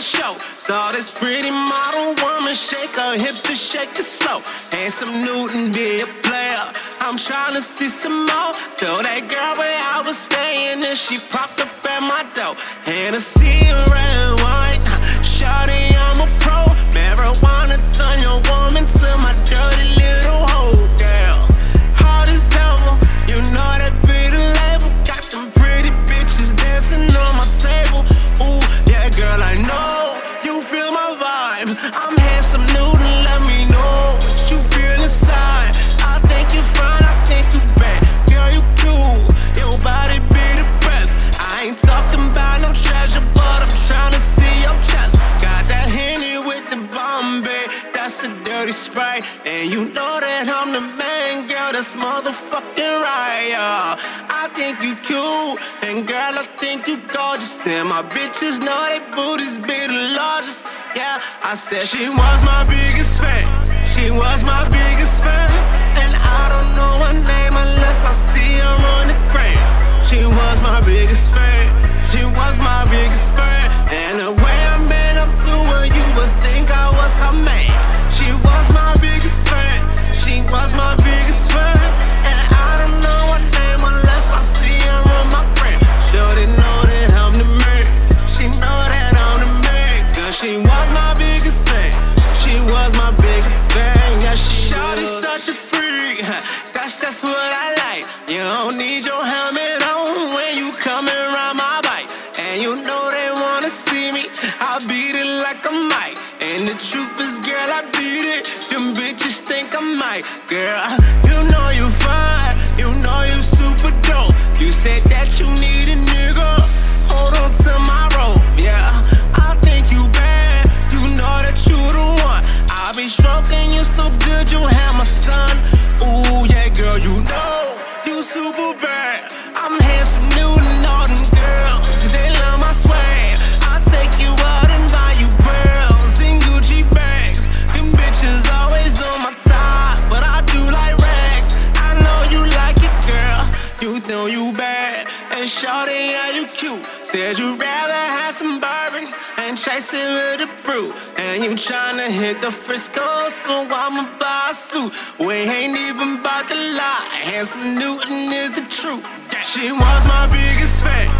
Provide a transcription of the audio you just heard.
show. Saw this pretty model woman shake her hips to shake it slow. Handsome Newton be a player. I'm trying to see some more. Tell that girl where I was staying and she popped up at my door. And I see her. dirty sprite. And you know that I'm the man, girl, that's motherfucking right, yeah. I think you cute, and girl, I think you gorgeous. And my bitches know they booties be the largest, yeah. I said she was my biggest fan, she was my biggest fan. And I don't know her name unless I see her on the frame. She was my biggest fan, she was my biggest fan. like, girl, you know you fine, you know you super dope. You said that you need a nigga, hold on to my rope, yeah. I think you bad, you know that you the one. I be stroking you so good, you have my son. Ooh, yeah, girl, you know you super bad. bad. And shorty, are you cute? Said you'd rather have some bourbon and chase it with a brew. And you tryna hit the Frisco, so I'ma buy a suit. We ain't even bout to lie, Handsome Newton is the truth. She was my biggest fan.